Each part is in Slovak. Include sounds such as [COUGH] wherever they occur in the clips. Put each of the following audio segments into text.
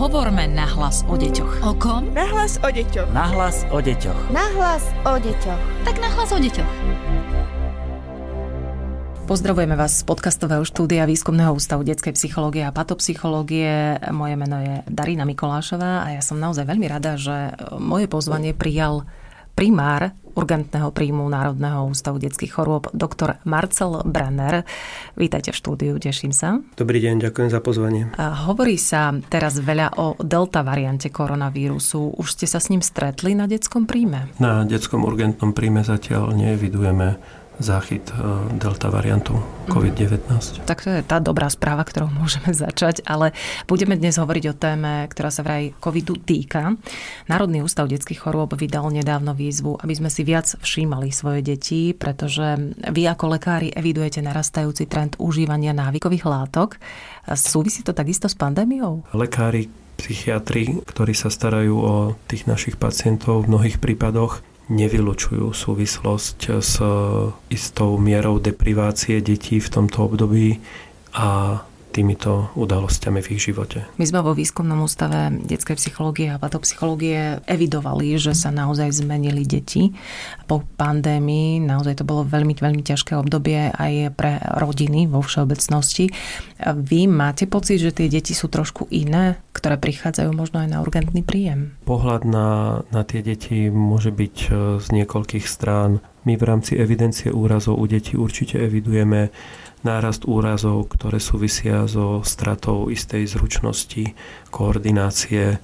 Hovorme nahlas o deťoch. O kom? Nahlas o deťoch. Nahlas o deťoch. Nahlas o deťoch. Tak nahlas o deťoch. Pozdravujeme vás z podcastového štúdia Výskumného ústavu detskej psychológie a patopsychológie. Moje meno je Darina Mikolášová a ja som naozaj veľmi rada, že moje pozvanie prijal primár urgentného príjmu Národného ústavu detských chorôb, doktor Marcel Brenner. Vítajte v štúdiu, teším sa. Dobrý deň, ďakujem za pozvanie. A hovorí sa teraz veľa o delta variante koronavírusu. Už ste sa s ním stretli na detskom príjme? Na detskom urgentnom príjme zatiaľ nevidujeme záchyt e, delta variantu COVID-19. Tak to je tá dobrá správa, ktorou [LAUGHS] môžeme začať, ale budeme dnes hovoriť o téme, ktorá sa vraj covidu týka. Národný ústav detských chorôb vydal nedávno výzvu, aby sme si viac všímali svoje deti, pretože vy ako lekári evidujete narastajúci trend užívania návykových látok. Súvisí to takisto s pandémiou? Lekári psychiatri, ktorí sa starajú o tých našich pacientov v mnohých prípadoch, nevylučujú súvislosť s istou mierou deprivácie detí v tomto období a týmito udalosťami v ich živote. My sme vo výskumnom ústave detskej psychológie a patopsychológie evidovali, že sa naozaj zmenili deti. Po pandémii naozaj to bolo veľmi, veľmi ťažké obdobie aj pre rodiny vo všeobecnosti. Vy máte pocit, že tie deti sú trošku iné, ktoré prichádzajú možno aj na urgentný príjem? Pohľad na, na tie deti môže byť e, z niekoľkých strán. My v rámci evidencie úrazov u detí určite evidujeme nárast úrazov, ktoré súvisia so stratou istej zručnosti, koordinácie,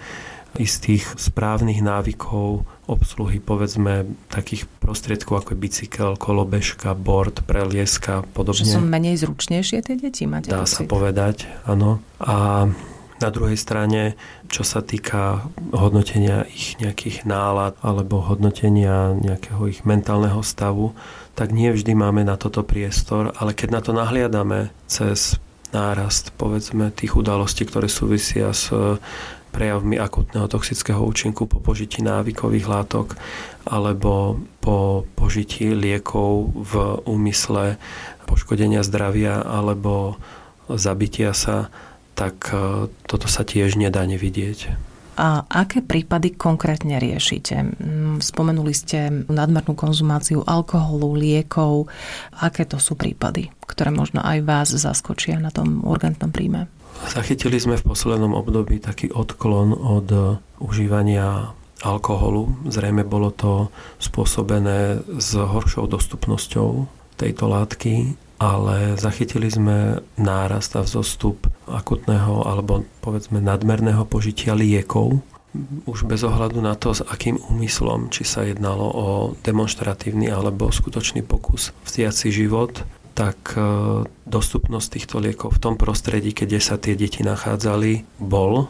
istých správnych návykov obsluhy, povedzme, takých prostriedkov ako je bicykel, kolobežka, board, prelieska podobne. Že sú menej zručnejšie tie deti, máte Dá pocit? sa povedať, áno. A na druhej strane, čo sa týka hodnotenia ich nejakých nálad alebo hodnotenia nejakého ich mentálneho stavu, tak nie vždy máme na toto priestor, ale keď na to nahliadame cez nárast, povedzme, tých udalostí, ktoré súvisia s prejavmi akutného toxického účinku po požití návykových látok alebo po požití liekov v úmysle poškodenia zdravia alebo zabitia sa, tak e, toto sa tiež nedá nevidieť. A aké prípady konkrétne riešite? Spomenuli ste nadmernú konzumáciu alkoholu, liekov. Aké to sú prípady, ktoré možno aj vás zaskočia na tom urgentnom príjme? Zachytili sme v poslednom období taký odklon od užívania alkoholu. Zrejme bolo to spôsobené s horšou dostupnosťou tejto látky ale zachytili sme nárast a vzostup akutného alebo povedzme nadmerného požitia liekov, už bez ohľadu na to, s akým úmyslom, či sa jednalo o demonstratívny alebo skutočný pokus vziať si život, tak e, dostupnosť týchto liekov v tom prostredí, kde sa tie deti nachádzali, bol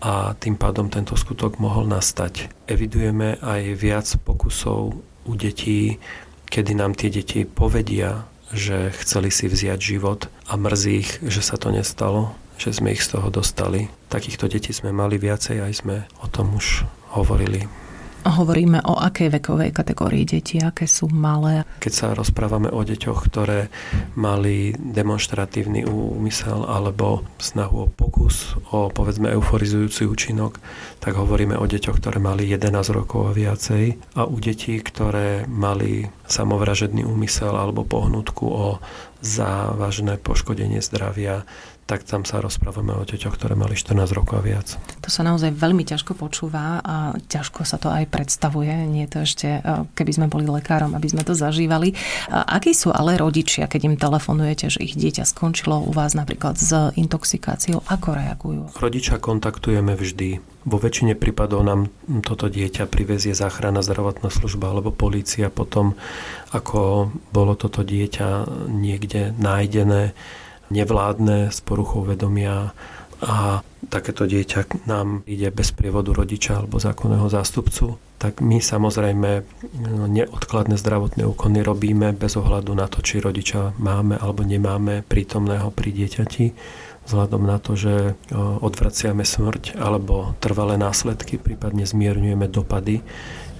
a tým pádom tento skutok mohol nastať. Evidujeme aj viac pokusov u detí, kedy nám tie deti povedia, že chceli si vziať život a mrzí ich, že sa to nestalo, že sme ich z toho dostali. Takýchto detí sme mali viacej, aj sme o tom už hovorili. Hovoríme o akej vekovej kategórii detí, aké sú malé? Keď sa rozprávame o deťoch, ktoré mali demonstratívny úmysel alebo snahu o pokus, o povedzme euforizujúci účinok, tak hovoríme o deťoch, ktoré mali 11 rokov a viacej a u detí, ktoré mali samovražedný úmysel alebo pohnutku o závažné poškodenie zdravia, tak tam sa rozprávame o deťoch, ktoré mali 14 rokov a viac. To sa naozaj veľmi ťažko počúva a ťažko sa to aj predstavuje. Nie to ešte, e, keby sme boli lekárom, aby sme to zažívali. A akí sú ale rodičia, keď im telefonujete, že ich dieťa skončilo u vás napríklad s intoxikáciou? Ako reagujú? Rodiča kontaktujeme vždy. Vo väčšine prípadov nám toto dieťa privezie záchrana zdravotná služba alebo polícia potom, ako bolo toto dieťa niekde nájdené nevládne, s poruchou vedomia a takéto dieťa nám ide bez prievodu rodiča alebo zákonného zástupcu, tak my samozrejme no, neodkladné zdravotné úkony robíme bez ohľadu na to, či rodiča máme alebo nemáme prítomného pri dieťati vzhľadom na to, že odvraciame smrť alebo trvalé následky, prípadne zmierňujeme dopady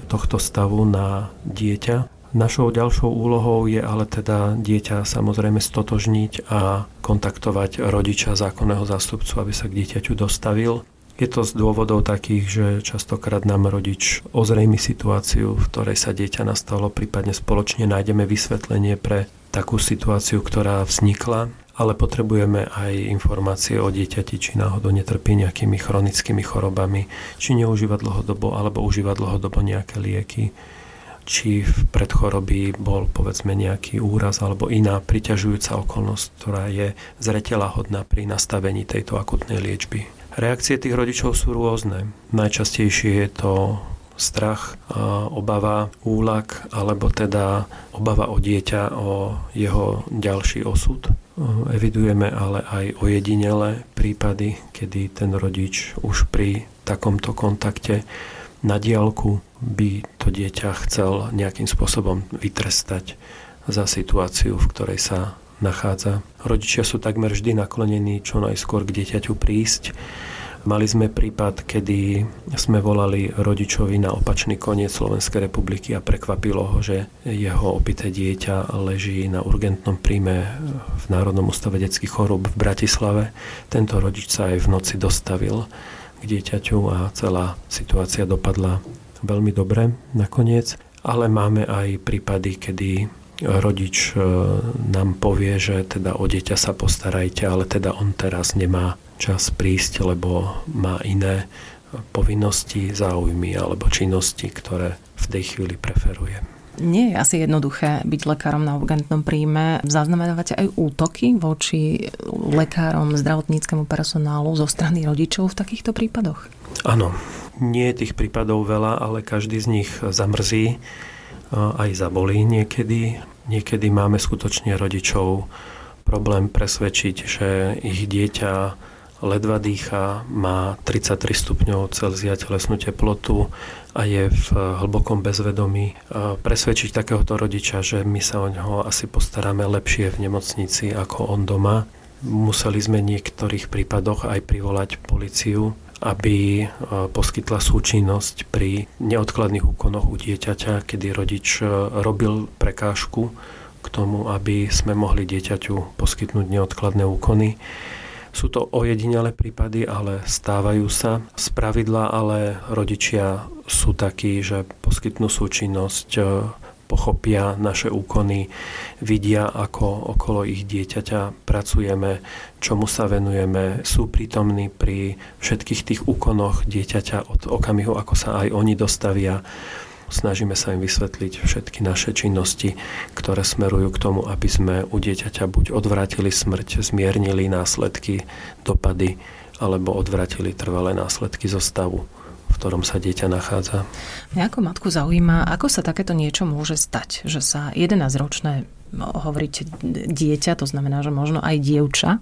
tohto stavu na dieťa Našou ďalšou úlohou je ale teda dieťa samozrejme stotožniť a kontaktovať rodiča zákonného zástupcu, aby sa k dieťaťu dostavil. Je to z dôvodov takých, že častokrát nám rodič ozrejmi situáciu, v ktorej sa dieťa nastalo, prípadne spoločne nájdeme vysvetlenie pre takú situáciu, ktorá vznikla, ale potrebujeme aj informácie o dieťati, či náhodou netrpí nejakými chronickými chorobami, či neužíva dlhodobo alebo užíva dlhodobo nejaké lieky, či v predchorobí bol povedzme nejaký úraz alebo iná priťažujúca okolnosť, ktorá je zretela hodná pri nastavení tejto akutnej liečby. Reakcie tých rodičov sú rôzne. Najčastejšie je to strach, obava, úlak alebo teda obava o dieťa, o jeho ďalší osud. Evidujeme ale aj ojedinelé prípady, kedy ten rodič už pri takomto kontakte na diálku by to dieťa chcel nejakým spôsobom vytrestať za situáciu, v ktorej sa nachádza. Rodičia sú takmer vždy naklonení čo najskôr k dieťaťu prísť. Mali sme prípad, kedy sme volali rodičovi na opačný koniec Slovenskej republiky a prekvapilo ho, že jeho opité dieťa leží na urgentnom príjme v Národnom ústave detských chorób v Bratislave. Tento rodič sa aj v noci dostavil k dieťaťu a celá situácia dopadla veľmi dobre nakoniec. Ale máme aj prípady, kedy rodič e, nám povie, že teda o dieťa sa postarajte, ale teda on teraz nemá čas prísť, lebo má iné povinnosti, záujmy alebo činnosti, ktoré v tej chvíli preferuje. Nie je asi jednoduché byť lekárom na urgentnom príjme. Zaznamenávate aj útoky voči lekárom, zdravotníckému personálu zo strany rodičov v takýchto prípadoch? Áno, nie je tých prípadov veľa, ale každý z nich zamrzí, aj zabolí niekedy. Niekedy máme skutočne rodičov problém presvedčiť, že ich dieťa ledva dýcha, má 33 stupňov Celzia telesnú teplotu a je v hlbokom bezvedomí. Presvedčiť takéhoto rodiča, že my sa o ňoho asi postaráme lepšie v nemocnici ako on doma. Museli sme v niektorých prípadoch aj privolať policiu, aby poskytla súčinnosť pri neodkladných úkonoch u dieťaťa, kedy rodič robil prekážku k tomu, aby sme mohli dieťaťu poskytnúť neodkladné úkony. Sú to ojedinelé prípady, ale stávajú sa. Z pravidla ale rodičia sú takí, že poskytnú súčinnosť, e, pochopia naše úkony, vidia, ako okolo ich dieťaťa pracujeme, čomu sa venujeme, sú prítomní pri všetkých tých úkonoch dieťaťa od okamihu, ako sa aj oni dostavia Snažíme sa im vysvetliť všetky naše činnosti, ktoré smerujú k tomu, aby sme u dieťaťa buď odvrátili smrť, zmiernili následky, dopady, alebo odvrátili trvalé následky zo stavu v ktorom sa dieťa nachádza. Mňa ako matku zaujíma, ako sa takéto niečo môže stať, že sa 11-ročné no, hovoríte dieťa, to znamená, že možno aj dievča,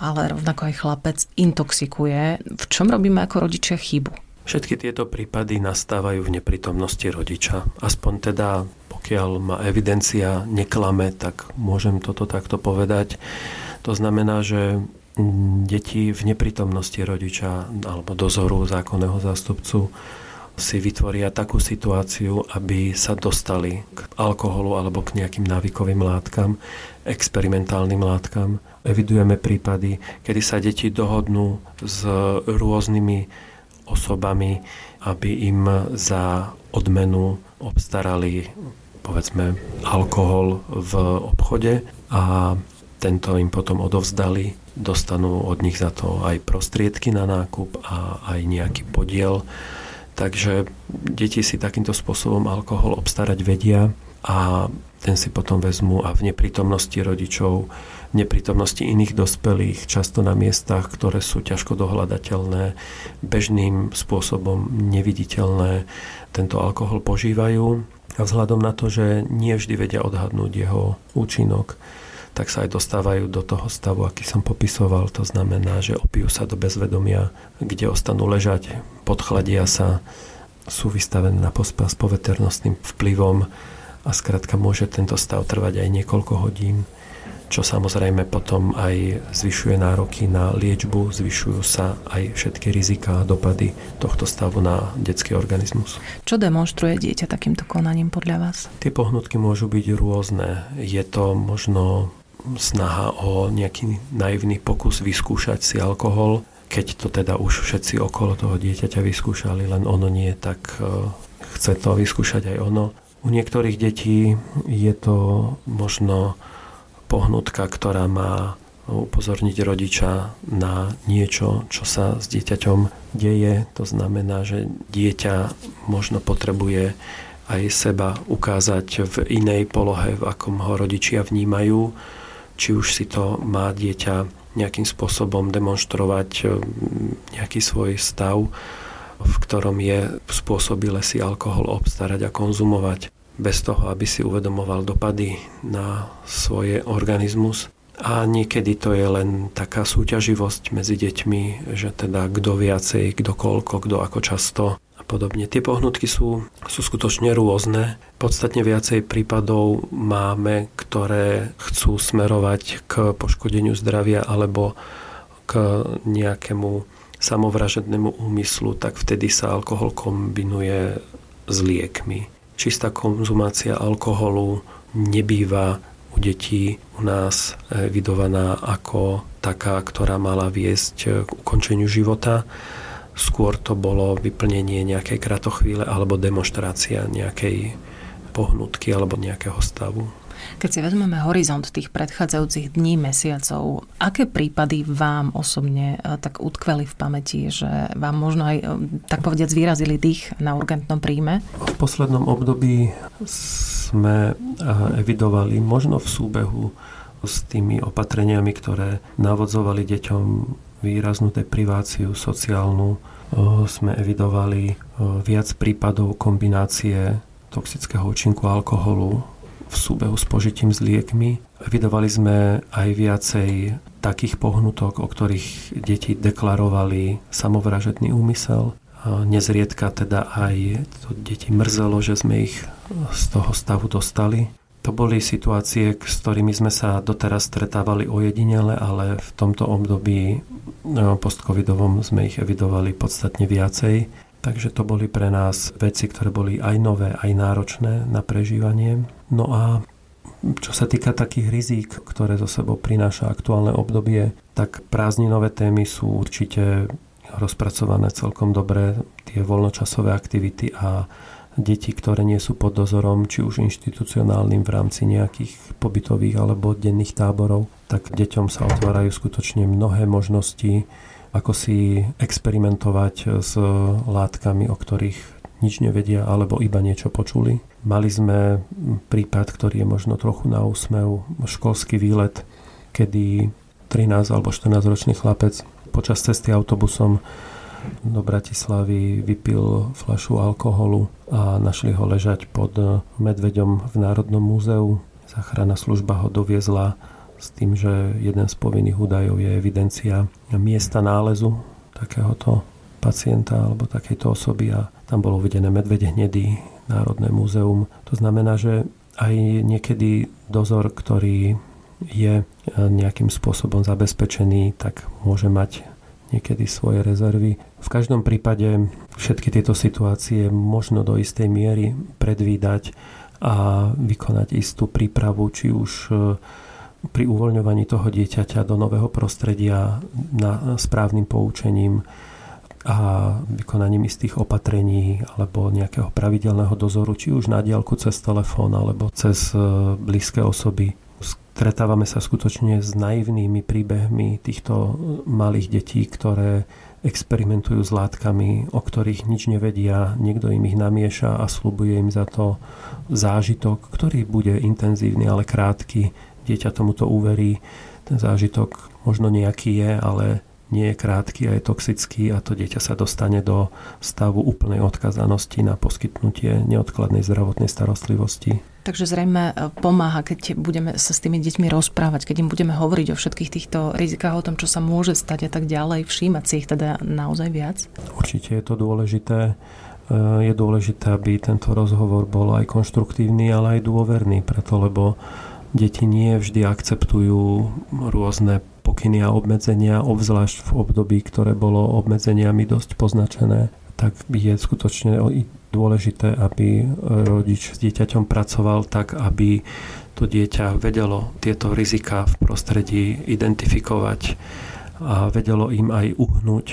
ale rovnako aj chlapec intoxikuje. V čom robíme ako rodičia chybu? Všetky tieto prípady nastávajú v neprítomnosti rodiča. Aspoň teda, pokiaľ ma evidencia neklame, tak môžem toto takto povedať. To znamená, že deti v neprítomnosti rodiča alebo dozoru zákonného zástupcu si vytvoria takú situáciu, aby sa dostali k alkoholu alebo k nejakým návykovým látkam, experimentálnym látkam. Evidujeme prípady, kedy sa deti dohodnú s rôznymi osobami, aby im za odmenu obstarali povedzme alkohol v obchode a tento im potom odovzdali, dostanú od nich za to aj prostriedky na nákup a aj nejaký podiel. Takže deti si takýmto spôsobom alkohol obstarať vedia a ten si potom vezmú a v neprítomnosti rodičov neprítomnosti iných dospelých, často na miestach, ktoré sú ťažko dohľadateľné, bežným spôsobom neviditeľné, tento alkohol požívajú a vzhľadom na to, že nie vždy vedia odhadnúť jeho účinok, tak sa aj dostávajú do toho stavu, aký som popisoval. To znamená, že opijú sa do bezvedomia, kde ostanú ležať, podchladia sa, sú vystavené na pospa s poveternostným vplyvom a skrátka môže tento stav trvať aj niekoľko hodín čo samozrejme potom aj zvyšuje nároky na liečbu, zvyšujú sa aj všetky rizika a dopady tohto stavu na detský organizmus. Čo demonstruje dieťa takýmto konaním podľa vás? Tie pohnutky môžu byť rôzne. Je to možno snaha o nejaký naivný pokus vyskúšať si alkohol. keď to teda už všetci okolo toho dieťaťa vyskúšali, len ono nie, tak e, chce to vyskúšať aj ono. U niektorých detí je to možno pohnutka, ktorá má upozorniť rodiča na niečo, čo sa s dieťaťom deje. To znamená, že dieťa možno potrebuje aj seba ukázať v inej polohe, v akom ho rodičia vnímajú. Či už si to má dieťa nejakým spôsobom demonstrovať nejaký svoj stav, v ktorom je spôsobile si alkohol obstarať a konzumovať bez toho, aby si uvedomoval dopady na svoj organizmus. A niekedy to je len taká súťaživosť medzi deťmi, že teda kto viacej, kto koľko, kto ako často a podobne. Tie pohnutky sú, sú skutočne rôzne. Podstatne viacej prípadov máme, ktoré chcú smerovať k poškodeniu zdravia alebo k nejakému samovražednému úmyslu, tak vtedy sa alkohol kombinuje s liekmi. Čistá konzumácia alkoholu nebýva u detí u nás evidovaná ako taká, ktorá mala viesť k ukončeniu života. Skôr to bolo vyplnenie nejakej kratochvíle alebo demonstrácia nejakej pohnutky alebo nejakého stavu. Keď si vezmeme horizont tých predchádzajúcich dní, mesiacov, aké prípady vám osobne e, tak utkveli v pamäti, že vám možno aj, e, tak povediať, zvýrazili dých na urgentnom príjme? V poslednom období sme e, evidovali možno v súbehu s tými opatreniami, ktoré navodzovali deťom výraznú depriváciu sociálnu, sme evidovali viac prípadov kombinácie toxického účinku alkoholu v súbehu s požitím s liekmi. Vydovali sme aj viacej takých pohnutok, o ktorých deti deklarovali samovražedný úmysel. Nezriedka teda aj to deti mrzelo, že sme ich z toho stavu dostali. To boli situácie, s ktorými sme sa doteraz stretávali ojedinele, ale v tomto období no, postcovidovom sme ich evidovali podstatne viacej. Takže to boli pre nás veci, ktoré boli aj nové, aj náročné na prežívanie. No a čo sa týka takých rizík, ktoré zo sebou prináša aktuálne obdobie, tak prázdninové témy sú určite rozpracované celkom dobre, tie voľnočasové aktivity a deti, ktoré nie sú pod dozorom, či už inštitucionálnym v rámci nejakých pobytových alebo denných táborov, tak deťom sa otvárajú skutočne mnohé možnosti ako si experimentovať s látkami, o ktorých nič nevedia alebo iba niečo počuli. Mali sme prípad, ktorý je možno trochu na úsmev, školský výlet, kedy 13 alebo 14 ročný chlapec počas cesty autobusom do Bratislavy vypil flašu alkoholu a našli ho ležať pod medveďom v Národnom múzeu. Záchranná služba ho doviezla s tým, že jeden z povinných údajov je evidencia miesta nálezu takéhoto pacienta alebo takejto osoby a tam bolo uvedené medvede hnedý Národné múzeum. To znamená, že aj niekedy dozor, ktorý je nejakým spôsobom zabezpečený, tak môže mať niekedy svoje rezervy. V každom prípade všetky tieto situácie možno do istej miery predvídať a vykonať istú prípravu, či už pri uvoľňovaní toho dieťaťa do nového prostredia na správnym poučením a vykonaním istých opatrení alebo nejakého pravidelného dozoru, či už na diálku cez telefón alebo cez e, blízke osoby. Stretávame sa skutočne s naivnými príbehmi týchto malých detí, ktoré experimentujú s látkami, o ktorých nič nevedia, niekto im ich namieša a slubuje im za to zážitok, ktorý bude intenzívny, ale krátky, dieťa tomuto uverí, ten zážitok možno nejaký je, ale nie je krátky a je toxický a to dieťa sa dostane do stavu úplnej odkazanosti na poskytnutie neodkladnej zdravotnej starostlivosti. Takže zrejme e, pomáha, keď budeme sa s tými deťmi rozprávať, keď im budeme hovoriť o všetkých týchto rizikách, o tom, čo sa môže stať a tak ďalej, všímať si ich teda naozaj viac? Určite je to dôležité. E, je dôležité, aby tento rozhovor bol aj konštruktívny, ale aj dôverný, preto lebo Deti nie vždy akceptujú rôzne pokyny a obmedzenia, obzvlášť v období, ktoré bolo obmedzeniami dosť poznačené, tak je skutočne dôležité, aby rodič s dieťaťom pracoval tak, aby to dieťa vedelo tieto rizika v prostredí identifikovať a vedelo im aj uhnúť,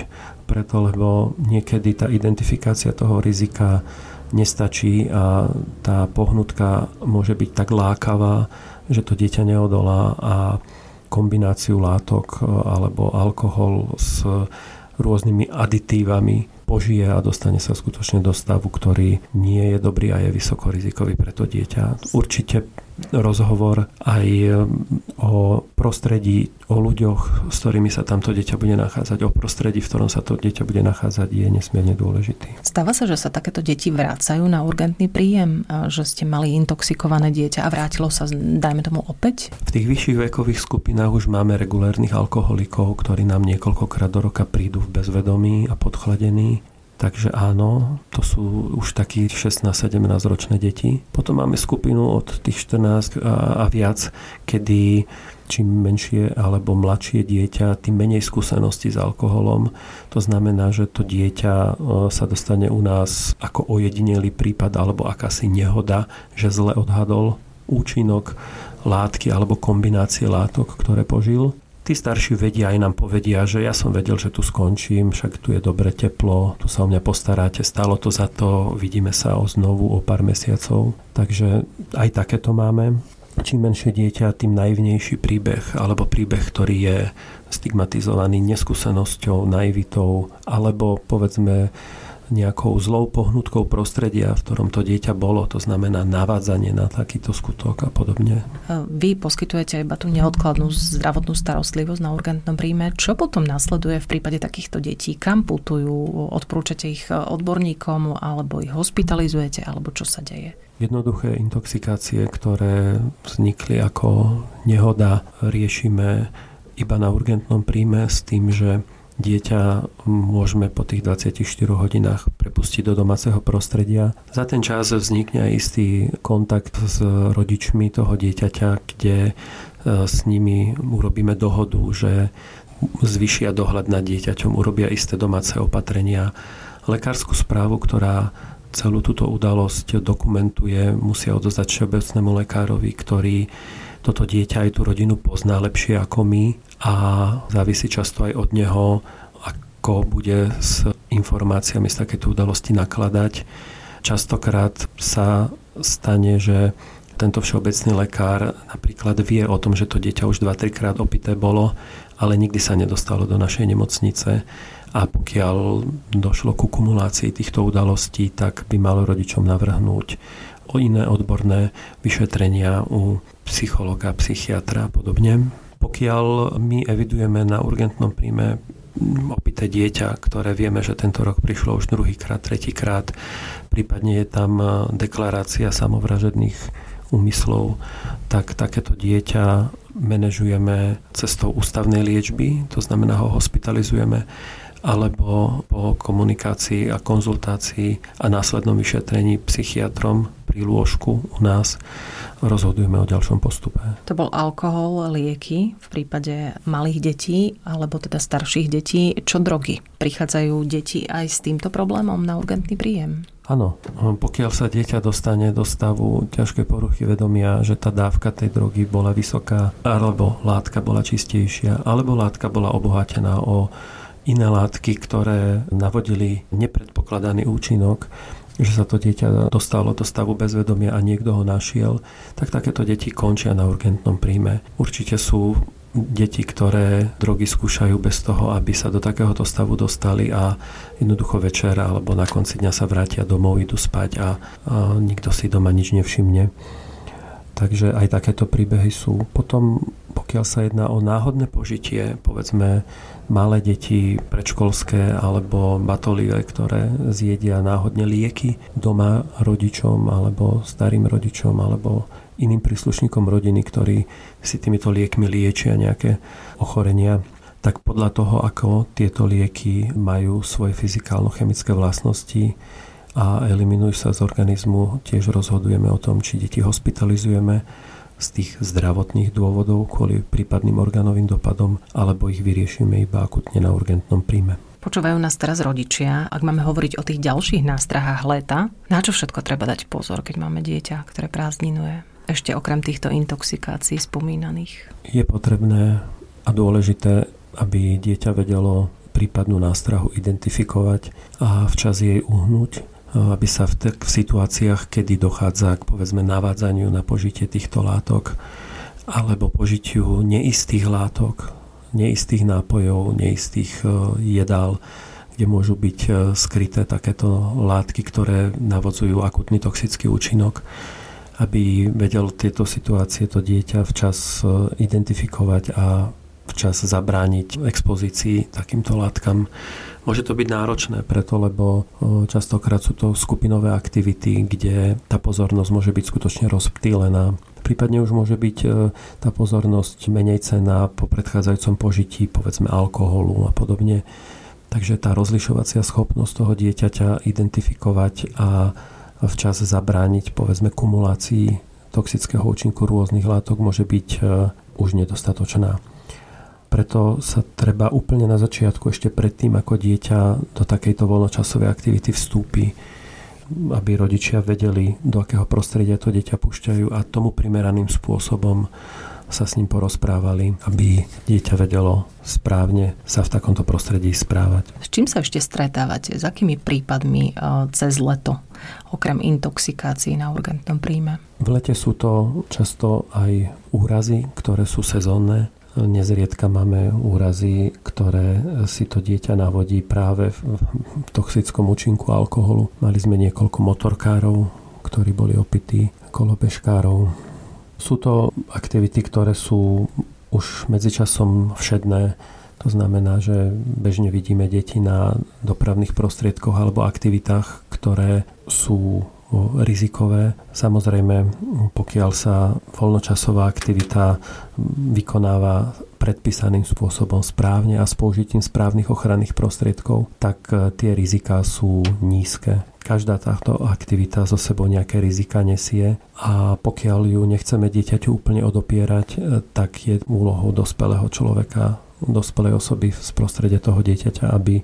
preto lebo niekedy tá identifikácia toho rizika nestačí a tá pohnutka môže byť tak lákavá, že to dieťa neodolá a kombináciu látok alebo alkohol s rôznymi aditívami požije a dostane sa skutočne do stavu, ktorý nie je dobrý a je vysokorizikový pre to dieťa. Určite rozhovor aj o prostredí, o ľuďoch, s ktorými sa tamto dieťa bude nachádzať, o prostredí, v ktorom sa to dieťa bude nachádzať, je nesmierne dôležitý. Stáva sa, že sa takéto deti vracajú na urgentný príjem, že ste mali intoxikované dieťa a vrátilo sa, dajme tomu, opäť? V tých vyšších vekových skupinách už máme regulérnych alkoholikov, ktorí nám niekoľkokrát do roka prídu v bezvedomí a podchladení Takže áno, to sú už takí 16-17 ročné deti. Potom máme skupinu od tých 14 a, a viac, kedy čím menšie alebo mladšie dieťa, tým menej skúsenosti s alkoholom. To znamená, že to dieťa e, sa dostane u nás ako ojedinelý prípad alebo akási nehoda, že zle odhadol účinok látky alebo kombinácie látok, ktoré požil tí starší vedia aj nám povedia, že ja som vedel, že tu skončím, však tu je dobre teplo, tu sa o mňa postaráte, stalo to za to, vidíme sa o znovu o pár mesiacov. Takže aj takéto máme. Čím menšie dieťa, tým naivnejší príbeh, alebo príbeh, ktorý je stigmatizovaný neskúsenosťou, naivitou, alebo povedzme nejakou zlou pohnutkou prostredia, v ktorom to dieťa bolo, to znamená navádzanie na takýto skutok a podobne. Vy poskytujete iba tú neodkladnú zdravotnú starostlivosť na urgentnom príjme. Čo potom nasleduje v prípade takýchto detí? Kam putujú? Odporúčate ich odborníkom alebo ich hospitalizujete alebo čo sa deje? Jednoduché intoxikácie, ktoré vznikli ako nehoda, riešime iba na urgentnom príjme s tým, že dieťa môžeme po tých 24 hodinách prepustiť do domáceho prostredia. Za ten čas vznikne aj istý kontakt s rodičmi toho dieťaťa, kde e, s nimi urobíme dohodu, že zvyšia dohľad nad dieťaťom, urobia isté domáce opatrenia. Lekárskú správu, ktorá celú túto udalosť dokumentuje, musia odozdať všeobecnému lekárovi, ktorý toto dieťa aj tú rodinu pozná lepšie ako my a závisí často aj od neho, ako bude s informáciami z takéto udalosti nakladať. Častokrát sa stane, že tento všeobecný lekár napríklad vie o tom, že to dieťa už 2-3 krát opité bolo, ale nikdy sa nedostalo do našej nemocnice a pokiaľ došlo ku kumulácii týchto udalostí, tak by malo rodičom navrhnúť o iné odborné vyšetrenia u psychologa, psychiatra a podobne. Pokiaľ my evidujeme na urgentnom príjme opité dieťa, ktoré vieme, že tento rok prišlo už druhýkrát, tretíkrát, prípadne je tam deklarácia samovražedných úmyslov, tak takéto dieťa manažujeme cestou ústavnej liečby, to znamená ho hospitalizujeme alebo po komunikácii a konzultácii a následnom vyšetrení psychiatrom pri lôžku u nás rozhodujeme o ďalšom postupe. To bol alkohol, lieky v prípade malých detí alebo teda starších detí. Čo drogy? Prichádzajú deti aj s týmto problémom na urgentný príjem? Áno, pokiaľ sa dieťa dostane do stavu ťažké poruchy vedomia, že tá dávka tej drogy bola vysoká, alebo látka bola čistejšia, alebo látka bola obohatená o iné látky, ktoré navodili nepredpokladaný účinok, že sa to dieťa dostalo do stavu bezvedomia a niekto ho našiel, tak takéto deti končia na urgentnom príjme. Určite sú deti, ktoré drogy skúšajú bez toho, aby sa do takéhoto stavu dostali a jednoducho večer alebo na konci dňa sa vrátia domov, idú spať a, a nikto si doma nič nevšimne. Takže aj takéto príbehy sú. Potom, pokiaľ sa jedná o náhodné požitie, povedzme malé deti predškolské alebo batolivé, ktoré zjedia náhodne lieky doma rodičom alebo starým rodičom alebo iným príslušníkom rodiny, ktorí si týmito liekmi liečia nejaké ochorenia, tak podľa toho, ako tieto lieky majú svoje fyzikálno-chemické vlastnosti, a eliminujú sa z organizmu. Tiež rozhodujeme o tom, či deti hospitalizujeme z tých zdravotných dôvodov kvôli prípadným orgánovým dopadom, alebo ich vyriešime iba akutne na urgentnom príjme. Počúvajú nás teraz rodičia. Ak máme hovoriť o tých ďalších nástrahách leta, na čo všetko treba dať pozor, keď máme dieťa, ktoré prázdninuje? Ešte okrem týchto intoxikácií spomínaných. Je potrebné a dôležité aby dieťa vedelo prípadnú nástrahu identifikovať a včas jej uhnúť, aby sa v, te- v situáciách, kedy dochádza k povedzme navádzaniu na požitie týchto látok alebo požitiu neistých látok, neistých nápojov, neistých e, jedál, kde môžu byť e, skryté takéto látky, ktoré navodzujú akutný toxický účinok, aby vedel tieto situácie to dieťa včas identifikovať a včas zabrániť expozícii takýmto látkam. Môže to byť náročné preto, lebo častokrát sú to skupinové aktivity, kde tá pozornosť môže byť skutočne rozptýlená. Prípadne už môže byť tá pozornosť menej cená po predchádzajúcom požití, povedzme alkoholu a podobne. Takže tá rozlišovacia schopnosť toho dieťaťa identifikovať a včas zabrániť povedzme kumulácii toxického účinku rôznych látok môže byť už nedostatočná. Preto sa treba úplne na začiatku, ešte predtým, ako dieťa do takejto voľnočasovej aktivity vstúpi, aby rodičia vedeli, do akého prostredia to dieťa púšťajú a tomu primeraným spôsobom sa s ním porozprávali, aby dieťa vedelo správne sa v takomto prostredí správať. S čím sa ešte stretávate? S akými prípadmi e, cez leto, okrem intoxikácií na urgentnom príjme? V lete sú to často aj úrazy, ktoré sú sezónne. Nezriedka máme úrazy, ktoré si to dieťa navodí práve v toxickom účinku alkoholu. Mali sme niekoľko motorkárov, ktorí boli opití, kolobežkárov. Sú to aktivity, ktoré sú už medzičasom všedné. To znamená, že bežne vidíme deti na dopravných prostriedkoch alebo aktivitách, ktoré sú rizikové. Samozrejme, pokiaľ sa voľnočasová aktivita vykonáva predpísaným spôsobom správne a s použitím správnych ochranných prostriedkov, tak e, tie rizika sú nízke. Každá táto aktivita zo sebou nejaké rizika nesie a pokiaľ ju nechceme dieťaťu úplne odopierať, e, tak je úlohou dospelého človeka, dospelej osoby z prostredia toho dieťaťa, aby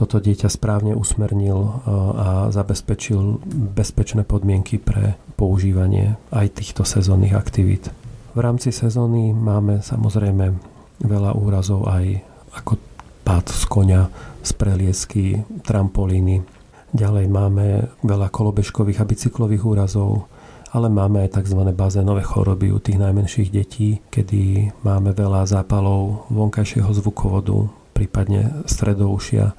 toto dieťa správne usmernil e, a zabezpečil bezpečné podmienky pre používanie aj týchto sezónnych aktivít. V rámci sezóny máme samozrejme veľa úrazov aj ako pád z konia, z preliesky, trampolíny. Ďalej máme veľa kolobežkových a bicyklových úrazov, ale máme aj tzv. bazénové choroby u tých najmenších detí, kedy máme veľa zápalov vonkajšieho zvukovodu, prípadne stredoušia,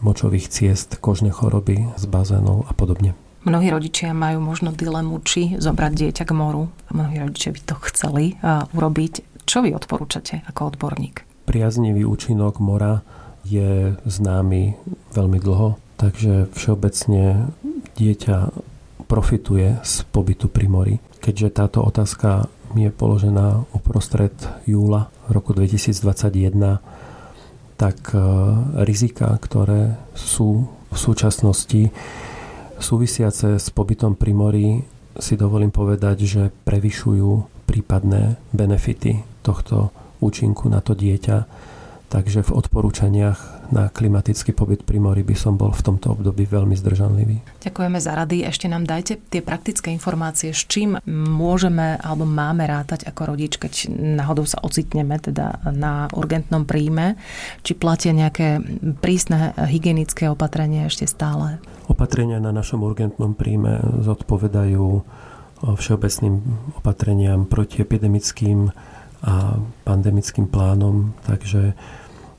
močových ciest, kožné choroby z bazénov a podobne. Mnohí rodičia majú možno dilemu, či zobrať dieťa k moru. Mnohí rodičia by to chceli urobiť. Čo vy odporúčate ako odborník? Priaznivý účinok mora je známy veľmi dlho, takže všeobecne dieťa profituje z pobytu pri mori. Keďže táto otázka je položená uprostred júla roku 2021, tak e, rizika, ktoré sú v súčasnosti súvisiace s pobytom pri mori, si dovolím povedať, že prevyšujú prípadné benefity tohto účinku na to dieťa Takže v odporúčaniach na klimatický pobyt pri mori by som bol v tomto období veľmi zdržanlivý. Ďakujeme za rady. Ešte nám dajte tie praktické informácie, s čím môžeme alebo máme rátať ako rodič, keď náhodou sa ocitneme teda na urgentnom príjme. Či platia nejaké prísne hygienické opatrenia ešte stále? Opatrenia na našom urgentnom príjme zodpovedajú všeobecným opatreniam protiepidemickým a pandemickým plánom, takže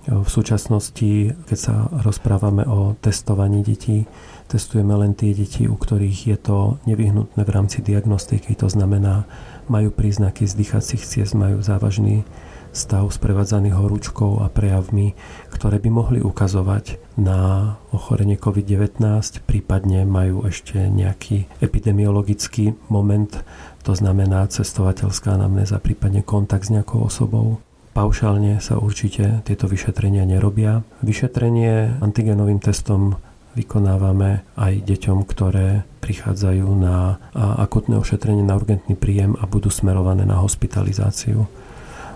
v súčasnosti, keď sa rozprávame o testovaní detí, testujeme len tie deti, u ktorých je to nevyhnutné v rámci diagnostiky. To znamená, majú príznaky z dýchacích ciest, majú závažný stav sprevádzaný horúčkou a prejavmi, ktoré by mohli ukazovať na ochorenie COVID-19, prípadne majú ešte nejaký epidemiologický moment, to znamená cestovateľská anamnéza, prípadne kontakt s nejakou osobou. Paušálne sa určite tieto vyšetrenia nerobia. Vyšetrenie antigenovým testom vykonávame aj deťom, ktoré prichádzajú na akutné ošetrenie na urgentný príjem a budú smerované na hospitalizáciu.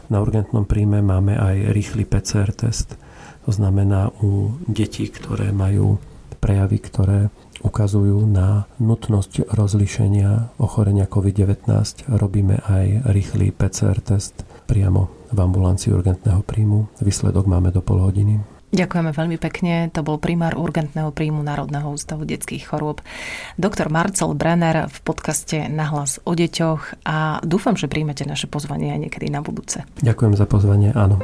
Na urgentnom príjme máme aj rýchly PCR test, to znamená u detí, ktoré majú prejavy, ktoré ukazujú na nutnosť rozlíšenia ochorenia COVID-19. Robíme aj rýchly PCR test priamo v ambulancii urgentného príjmu. Výsledok máme do pol hodiny. Ďakujeme veľmi pekne. To bol primár urgentného príjmu Národného ústavu detských chorôb. Doktor Marcel Brenner v podcaste Nahlas o deťoch a dúfam, že príjmete naše pozvanie aj niekedy na budúce. Ďakujem za pozvanie, áno.